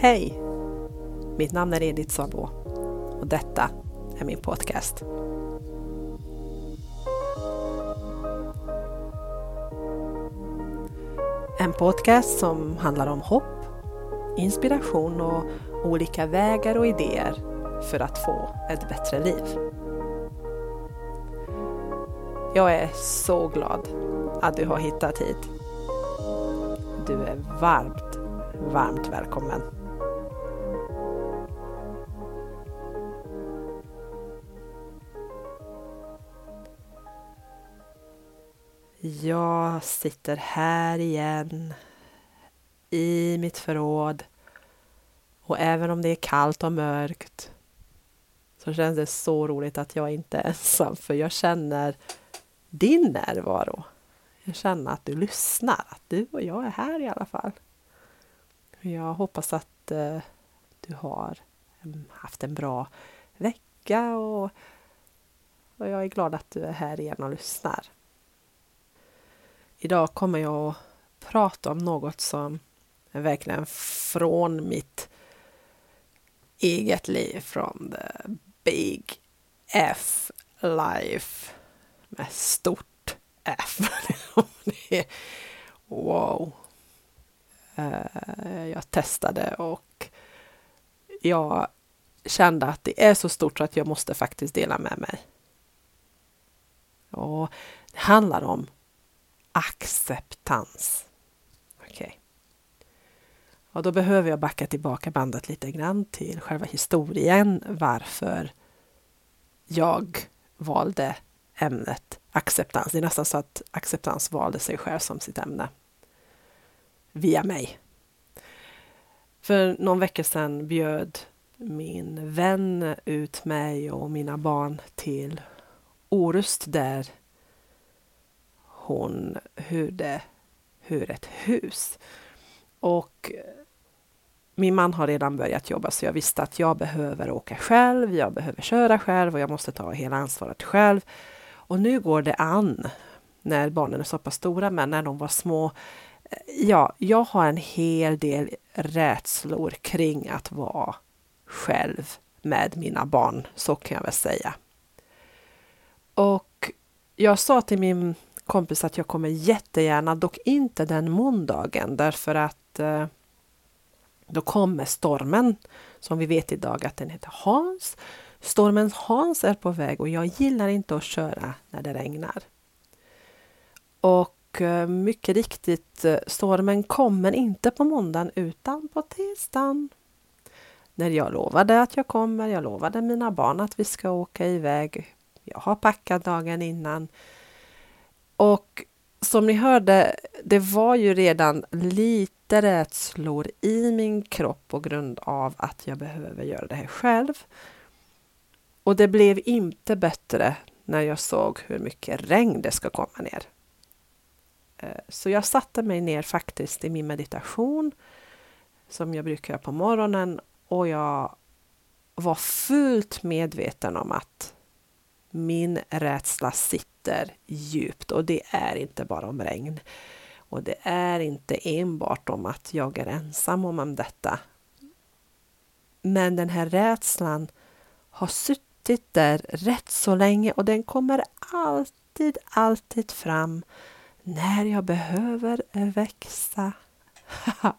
Hej! Mitt namn är Edith Sabo och detta är min podcast. En podcast som handlar om hopp, inspiration och olika vägar och idéer för att få ett bättre liv. Jag är så glad att du har hittat hit. Du är varmt, varmt välkommen. Jag sitter här igen i mitt förråd och även om det är kallt och mörkt så känns det så roligt att jag inte är ensam för jag känner din närvaro. Jag känner att du lyssnar, att du och jag är här i alla fall. Jag hoppas att eh, du har haft en bra vecka och, och jag är glad att du är här igen och lyssnar. Idag kommer jag att prata om något som är verkligen från mitt eget liv, från the big F life med stort F. wow! Eh, jag testade och jag kände att det är så stort så att jag måste faktiskt dela med mig. Och det handlar om acceptans. Okej. Okay. Och då behöver jag backa tillbaka bandet lite grann till själva historien varför jag valde ämnet acceptans. Det är nästan så att acceptans valde sig själv som sitt ämne via mig. För någon vecka sedan bjöd min vän ut mig och mina barn till Orust där hon hyrde hur ett hus. Och eh, min man har redan börjat jobba så jag visste att jag behöver åka själv, jag behöver köra själv och jag måste ta hela ansvaret själv. Och nu går det an när barnen är så pass stora, men när de var små. Eh, ja, jag har en hel del rädslor kring att vara själv med mina barn, så kan jag väl säga. Och jag sa till min kompis att jag kommer jättegärna, dock inte den måndagen därför att eh, då kommer stormen som vi vet idag att den heter Hans. Stormen Hans är på väg och jag gillar inte att köra när det regnar. Och eh, mycket riktigt, eh, stormen kommer inte på måndagen utan på tisdagen. När jag lovade att jag kommer, jag lovade mina barn att vi ska åka iväg. Jag har packat dagen innan. Och som ni hörde, det var ju redan lite rädslor i min kropp på grund av att jag behöver göra det här själv. Och det blev inte bättre när jag såg hur mycket regn det ska komma ner. Eh, så jag satte mig ner faktiskt i min meditation som jag brukar göra på morgonen och jag var fullt medveten om att min rädsla sitter djupt och det är inte bara om regn. Och det är inte enbart om att jag är ensam om detta. Men den här rädslan har suttit där rätt så länge och den kommer alltid, alltid fram när jag behöver växa.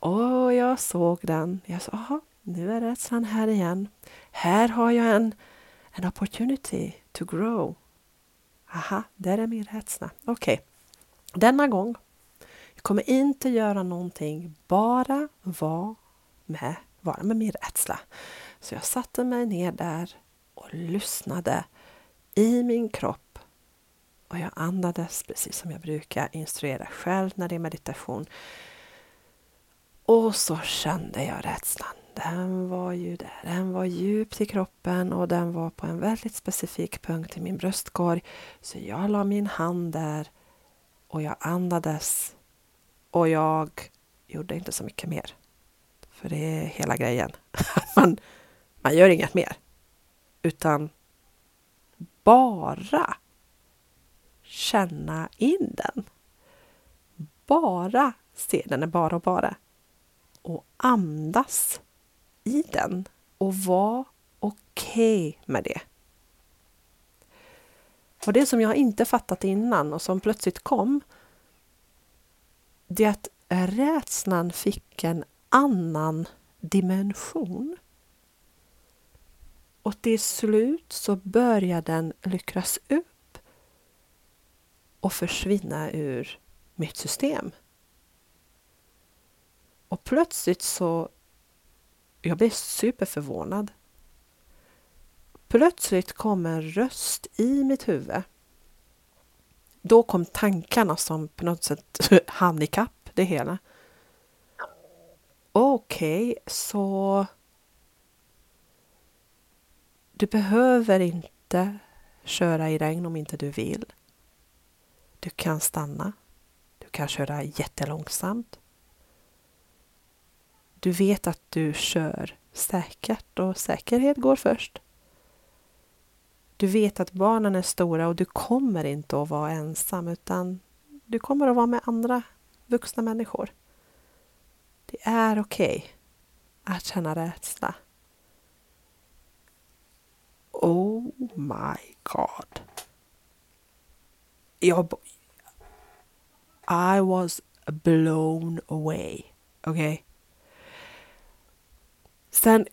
och jag såg den. Jag sa, nu är rädslan här igen. Här har jag en an opportunity to grow. Aha, där är min rädsla. Okej, okay. denna gång. Jag kommer inte göra någonting, bara vara med, vara med min rädsla. Så jag satte mig ner där och lyssnade i min kropp. Och jag andades precis som jag brukar instruera själv när det är meditation. Och så kände jag rädslan den var ju där. Den var djupt i kroppen och den var på en väldigt specifik punkt i min bröstkorg. Så jag la min hand där och jag andades och jag gjorde inte så mycket mer. För det är hela grejen. man, man gör inget mer. Utan bara känna in den. Bara se den är bara och bara. och andas i den och var okej okay med det. Och det som jag inte fattat innan och som plötsligt kom, det är att rädslan fick en annan dimension. Och till slut så börjar den lyckras upp och försvinna ur mitt system. Och plötsligt så... Jag blev superförvånad. Plötsligt kom en röst i mitt huvud. Då kom tankarna som på något sätt handikapp det hela. Okej, okay, så du behöver inte köra i regn om inte du vill. Du kan stanna. Du kan köra jättelångsamt. Du vet att du kör säkert och säkerhet går först. Du vet att barnen är stora och du kommer inte att vara ensam utan du kommer att vara med andra vuxna människor. Det är okej okay att känna rädsla. Oh my god. Jag... I was blown away. Okej? Okay? Sen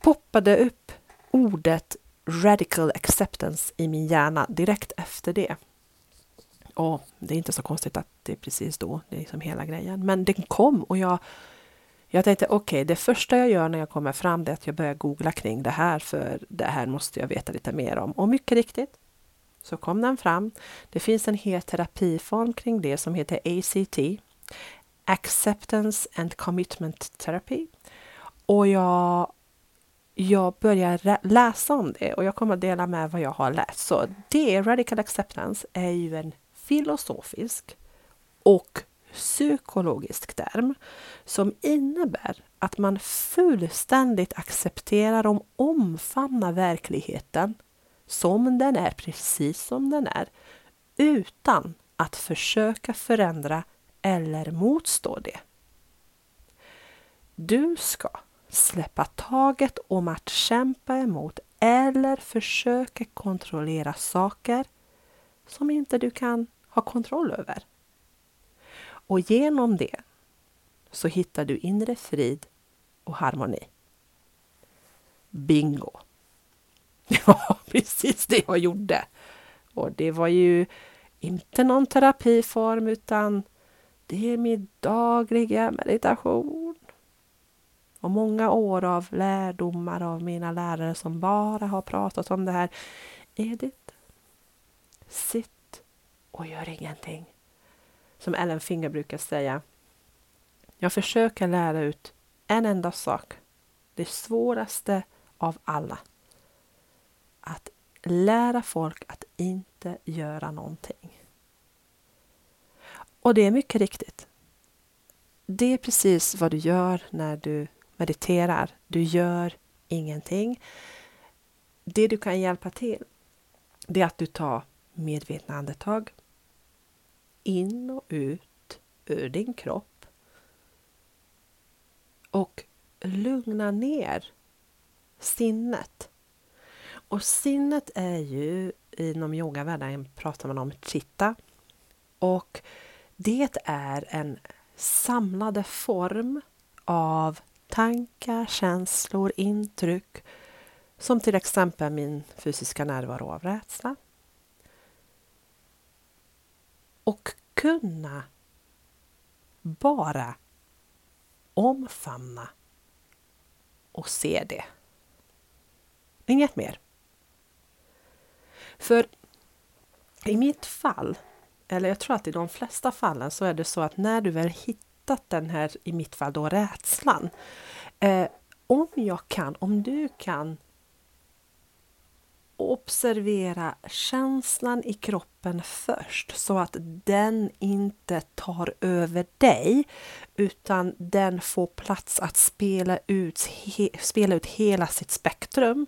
poppade upp ordet radical acceptance i min hjärna direkt efter det. Och det är inte så konstigt att det är precis då, det är liksom hela grejen. Men den kom och jag, jag tänkte okej, okay, det första jag gör när jag kommer fram det är att jag börjar googla kring det här för det här måste jag veta lite mer om. Och mycket riktigt så kom den fram. Det finns en hel terapiform kring det som heter ACT, Acceptance and Commitment Therapy. Och jag jag börjar läsa om det och jag kommer att dela med vad jag har läst. Så det, Radical Acceptance, är ju en filosofisk och psykologisk term som innebär att man fullständigt accepterar och omfamnar verkligheten som den är, precis som den är, utan att försöka förändra eller motstå det. Du ska släppa taget om att kämpa emot eller försöka kontrollera saker som inte du kan ha kontroll över. Och genom det så hittar du inre frid och harmoni. Bingo! Ja, precis det jag gjorde. Och det var ju inte någon terapiform utan det är min dagliga meditation och många år av lärdomar av mina lärare som bara har pratat om det här. Edith, sitt och gör ingenting. Som Ellen Finger brukar säga. Jag försöker lära ut en enda sak. Det svåraste av alla. Att lära folk att inte göra någonting. Och det är mycket riktigt. Det är precis vad du gör när du mediterar. Du gör ingenting. Det du kan hjälpa till, det är att du tar medvetna andetag. In och ut ur din kropp. Och lugna ner sinnet. Och sinnet är ju inom yogavärlden pratar man om chitta. Och det är en samlade form av tankar, känslor, intryck som till exempel min fysiska närvaro av rädsla. Och kunna bara omfamna och se det. Inget mer. För i mitt fall, eller jag tror att i de flesta fallen så är det så att när du väl hittar hittat den här, i mitt fall då, rädslan. Eh, om jag kan, om du kan observera känslan i kroppen först så att den inte tar över dig utan den får plats att spela ut, he, spela ut hela sitt spektrum.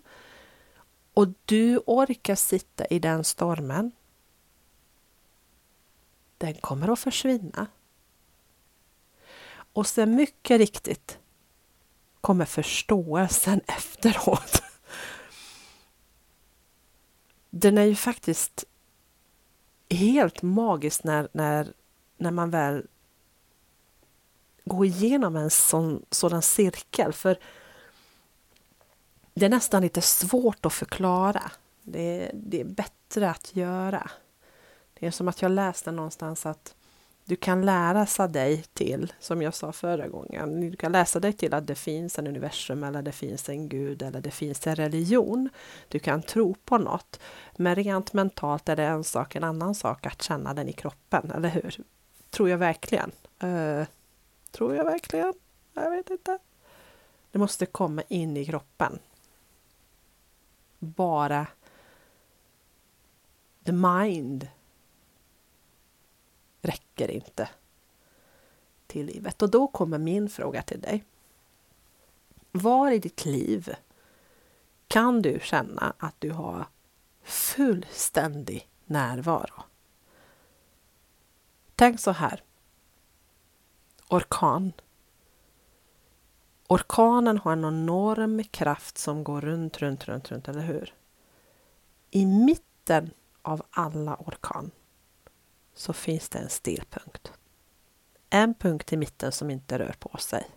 Och du orkar sitta i den stormen. Den kommer att försvinna. Och sen mycket riktigt, kommer förståelsen efteråt. Den är ju faktiskt helt magisk när, när, när man väl går igenom en sån, sådan cirkel. För det är nästan lite svårt att förklara. Det, det är bättre att göra. Det är som att jag läste någonstans att du kan lära dig till, som jag sa förra gången, du kan läsa dig till att det finns en universum eller det finns en gud eller det finns en religion. Du kan tro på något. Men rent mentalt är det en sak, en annan sak att känna den i kroppen, eller hur? Tror jag verkligen. Uh, tror jag verkligen? Jag vet inte. Det måste komma in i kroppen. Bara the mind räcker inte till livet. Och då kommer min fråga till dig. Var i ditt liv kan du känna att du har fullständig närvaro? Tänk så här. Orkan. Orkanen har en enorm kraft som går runt, runt, runt, runt, eller hur? I mitten av alla orkan så finns det en stillpunkt. En punkt i mitten som inte rör på sig.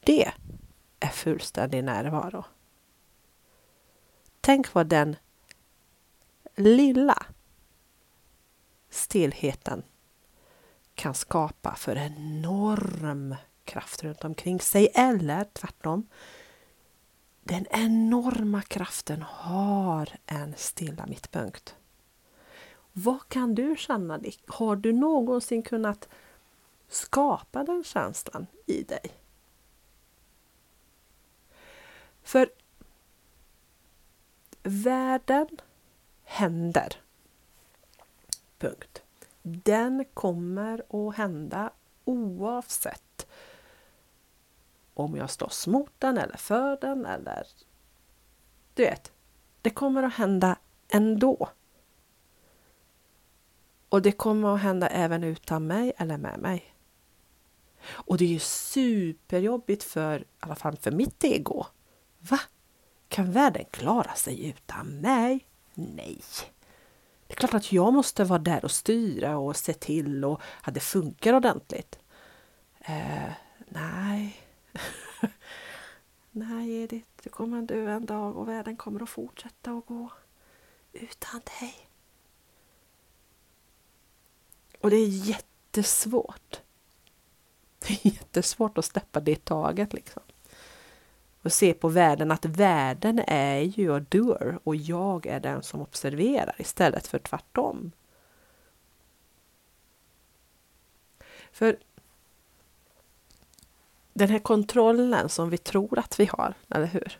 Det är fullständig närvaro. Tänk vad den lilla stillheten kan skapa för enorm kraft runt omkring sig. Eller tvärtom, den enorma kraften har en stilla mittpunkt. Vad kan du känna? Har du någonsin kunnat skapa den känslan i dig? För världen händer. Punkt. Den kommer att hända oavsett om jag slåss mot den eller för den eller du vet, det kommer att hända ändå. Och det kommer att hända även utan mig eller med mig. Och det är ju superjobbigt för, i alla fall för mitt ego. Va? Kan världen klara sig utan mig? Nej. Det är klart att jag måste vara där och styra och se till och att det funkar ordentligt. Eh, nej. nej Edith, du kommer dö en dag och världen kommer att fortsätta att gå utan dig. Och det är jättesvårt. Det är jättesvårt att släppa det taget liksom. Och se på världen att världen är ju och doer och jag är den som observerar istället för tvärtom. För den här kontrollen som vi tror att vi har, eller hur?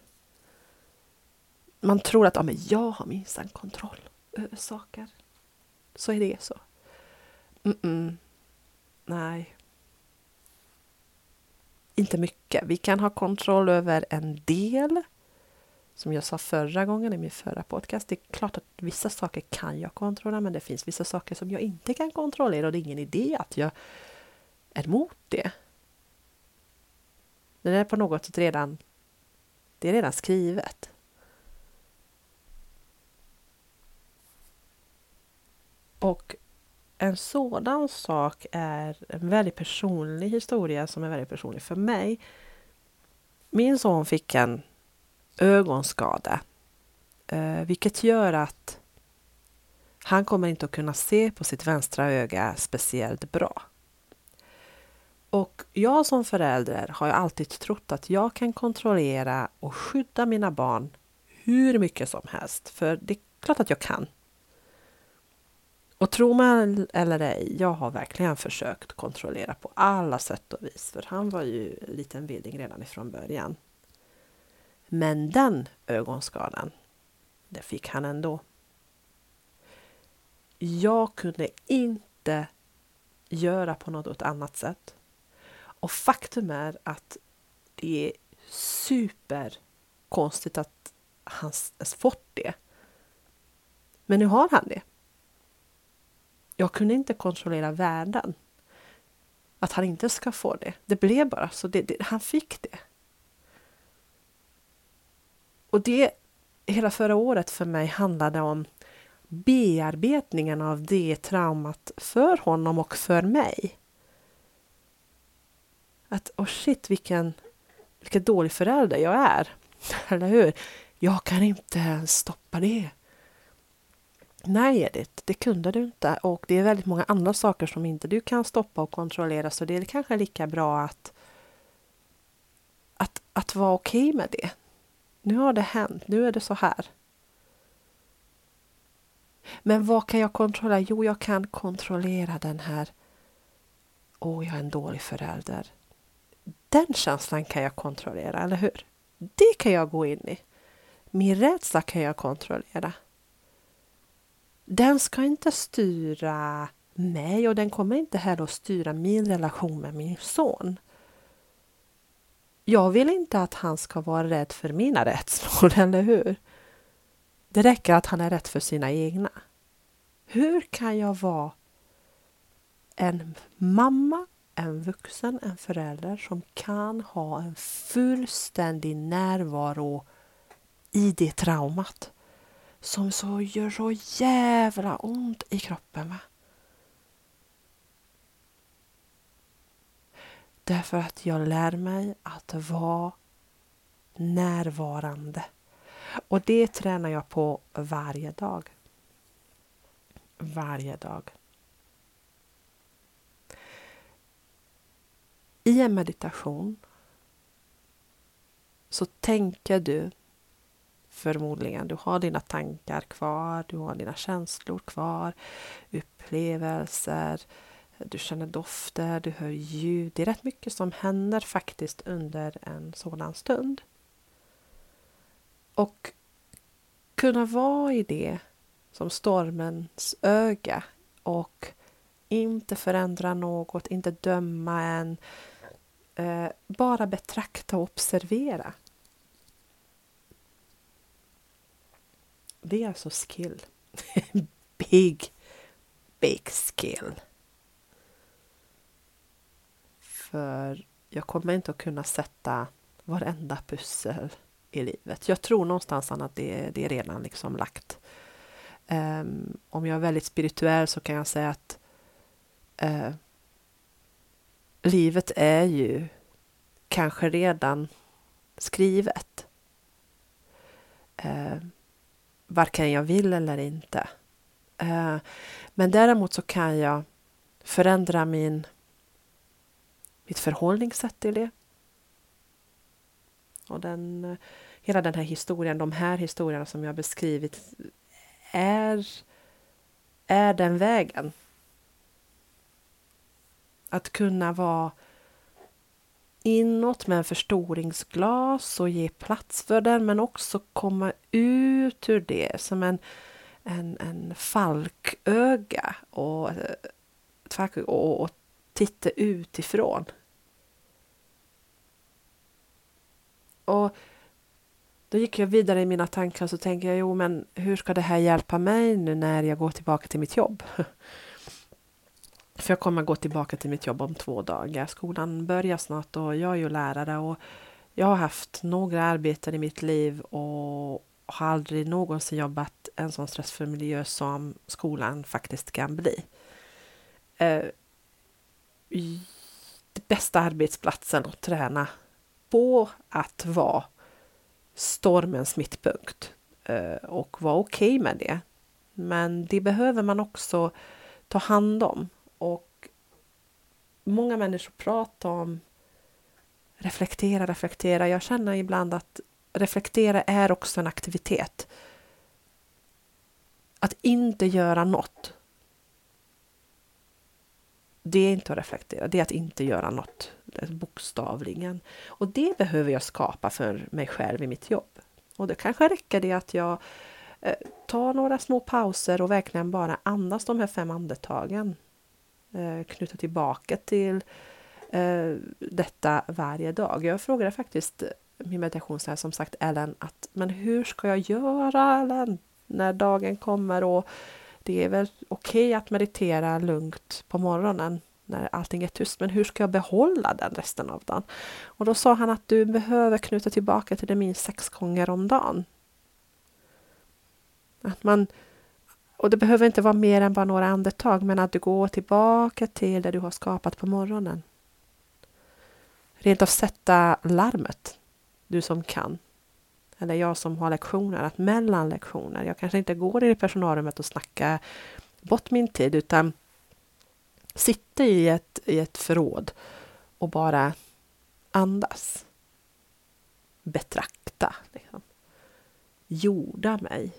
Man tror att ja, men jag har minsann kontroll över saker. Så är det så. Mm -mm. Nej. Inte mycket. Vi kan ha kontroll över en del. Som jag sa förra gången i min förra podcast. Det är klart att vissa saker kan jag kontrollera men det finns vissa saker som jag inte kan kontrollera och det är ingen idé att jag är emot det. Det är på något sätt redan, det är redan skrivet. Och en sådan sak är en väldigt personlig historia som är väldigt personlig för mig. Min son fick en ögonskada, eh, vilket gör att han kommer inte att kunna se på sitt vänstra öga speciellt bra. Och jag som förälder har alltid trott att jag kan kontrollera och skydda mina barn hur mycket som helst. För det är klart att jag kan. Och tro mig eller ej, jag har verkligen försökt kontrollera på alla sätt och vis. För han var ju en liten vilding redan ifrån början. Men den ögonskadan, det fick han ändå. Jag kunde inte göra på något annat sätt. Och faktum är att det är superkonstigt att han fått det. Men nu har han det. Jag kunde inte kontrollera världen. Att han inte ska få det. Det blev bara så. Det, det, han fick det. Och det, hela förra året för mig handlade om bearbetningen av det traumat för honom och för mig. Att, oh shit, vilken, vilken dålig förälder jag är. Eller hur? Jag kan inte ens stoppa det. Nej Edith, det kunde du inte och det är väldigt många andra saker som inte du kan stoppa och kontrollera så det är kanske lika bra att att, att vara okej okay med det. Nu har det hänt, nu är det så här. Men vad kan jag kontrollera? Jo, jag kan kontrollera den här Åh, oh, jag är en dålig förälder. Den känslan kan jag kontrollera, eller hur? Det kan jag gå in i. Min rädsla kan jag kontrollera. Den ska inte styra mig och den kommer inte heller att styra min relation med min son. Jag vill inte att han ska vara rädd för mina rädslor, eller hur? Det räcker att han är rädd för sina egna. Hur kan jag vara en mamma, en vuxen, en förälder som kan ha en fullständig närvaro i det traumat som så gör så jävla ont i kroppen. Va? Därför att jag lär mig att vara närvarande. Och det tränar jag på varje dag. Varje dag. I en meditation så tänker du förmodligen. Du har dina tankar kvar, du har dina känslor kvar, upplevelser, du känner dofter, du hör ljud. Det är rätt mycket som händer faktiskt under en sådan stund. Och kunna vara i det som stormens öga och inte förändra något, inte döma en, eh, bara betrakta och observera. Det är alltså skill. big, big skill. För jag kommer inte att kunna sätta varenda pussel i livet. Jag tror någonstans att det, det är redan liksom lagt. Um, om jag är väldigt spirituell så kan jag säga att uh, livet är ju kanske redan skrivet. Uh, varken jag vill eller inte. Eh, men däremot så kan jag förändra min mitt förhållningssätt till det. Och den, eh, hela den här historien, de här historierna som jag beskrivit är, är den vägen. Att kunna vara inåt med en förstoringsglas och ge plats för den men också komma ut ur det som en, en, en falköga och, eh, och, och titta utifrån. Och då gick jag vidare i mina tankar och så tänkte jag, jo men hur ska det här hjälpa mig nu när jag går tillbaka till mitt jobb? För jag kommer gå tillbaka till mitt jobb om två dagar. Skolan börjar snart och jag är ju lärare och jag har haft några arbeten i mitt liv och har aldrig någonsin jobbat en sån stressfull miljö som skolan faktiskt kan bli. Eh, bästa arbetsplatsen att träna på att vara stormens mittpunkt eh, och vara okej okay med det. Men det behöver man också ta hand om. Många människor pratar om reflektera, reflektera. Jag känner ibland att reflektera är också en aktivitet. Att inte göra något det är inte att reflektera, det är att inte göra något bokstavligen. Och det behöver jag skapa för mig själv i mitt jobb. Och det kanske räcker det att jag eh, tar några små pauser och verkligen bara andas de här fem andetagen. Eh, knyta tillbaka till eh, detta varje dag. Jag frågade faktiskt min meditationslärare som sagt Ellen att men hur ska jag göra Ellen när dagen kommer och det är väl okej okay att meditera lugnt på morgonen. när allting är tyst, men hur ska jag behålla den resten av dagen? Och då sa han att du behöver knyta tillbaka till det minst sex gånger om dagen. Att man, och det behöver inte vara mer än bara några andetag, men att du går tillbaka till det du har skapat på morgonen. Rent av sätta larmet, du som kan. Eller jag som har lektioner, att mellan lektioner, jag kanske inte går i personalrummet och snackar bort min tid, utan sitter i ett, i ett förråd och bara andas. Betrakta. Liksom. Jorda mig.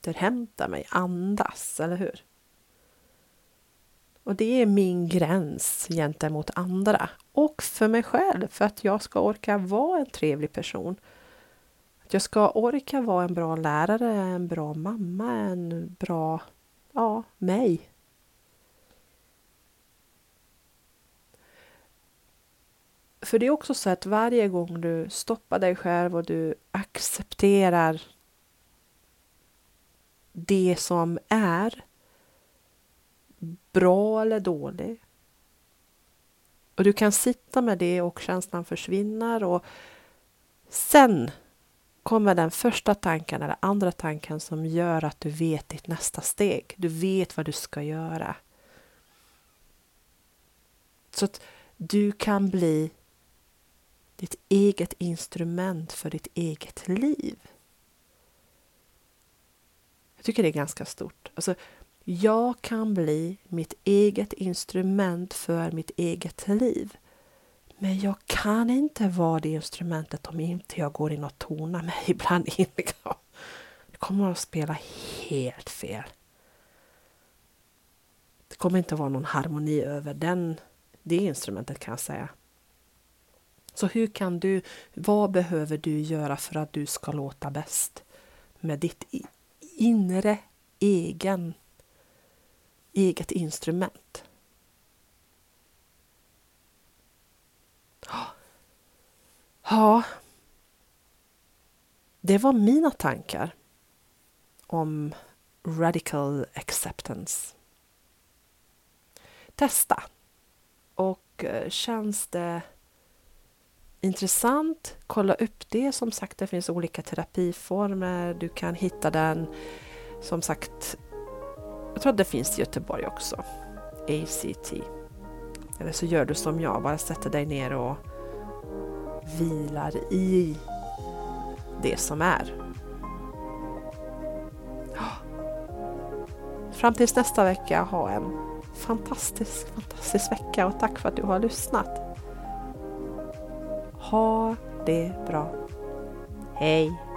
Återhämta mig. Andas, eller hur? Och det är min gräns gentemot andra och för mig själv för att jag ska orka vara en trevlig person. Att jag ska orka vara en bra lärare, en bra mamma, en bra, ja, mig. För det är också så att varje gång du stoppar dig själv och du accepterar det som är bra eller dålig. Och du kan sitta med det och känslan försvinner och sen kommer den första tanken eller andra tanken som gör att du vet ditt nästa steg. Du vet vad du ska göra. Så att du kan bli ditt eget instrument för ditt eget liv. Jag tycker det är ganska stort. Alltså, jag kan bli mitt eget instrument för mitt eget liv. Men jag kan inte vara det instrumentet om inte jag går in och tonar mig ibland in. Liksom. Det kommer att spela helt fel. Det kommer inte att vara någon harmoni över den, det instrumentet kan jag säga. Så hur kan du, vad behöver du göra för att du ska låta bäst med ditt inre egen eget instrument. Ja, det var mina tankar om radical acceptance. Testa. Och eh, känns det intressant, kolla upp det. Som sagt, det finns olika terapiformer. Du kan hitta den som sagt jag tror att det finns i Göteborg också. ACT. Eller så gör du som jag, bara sätter dig ner och vilar i det som är. Ah. Fram tills nästa vecka, ha en fantastisk, fantastisk vecka och tack för att du har lyssnat. Ha det bra. Hej!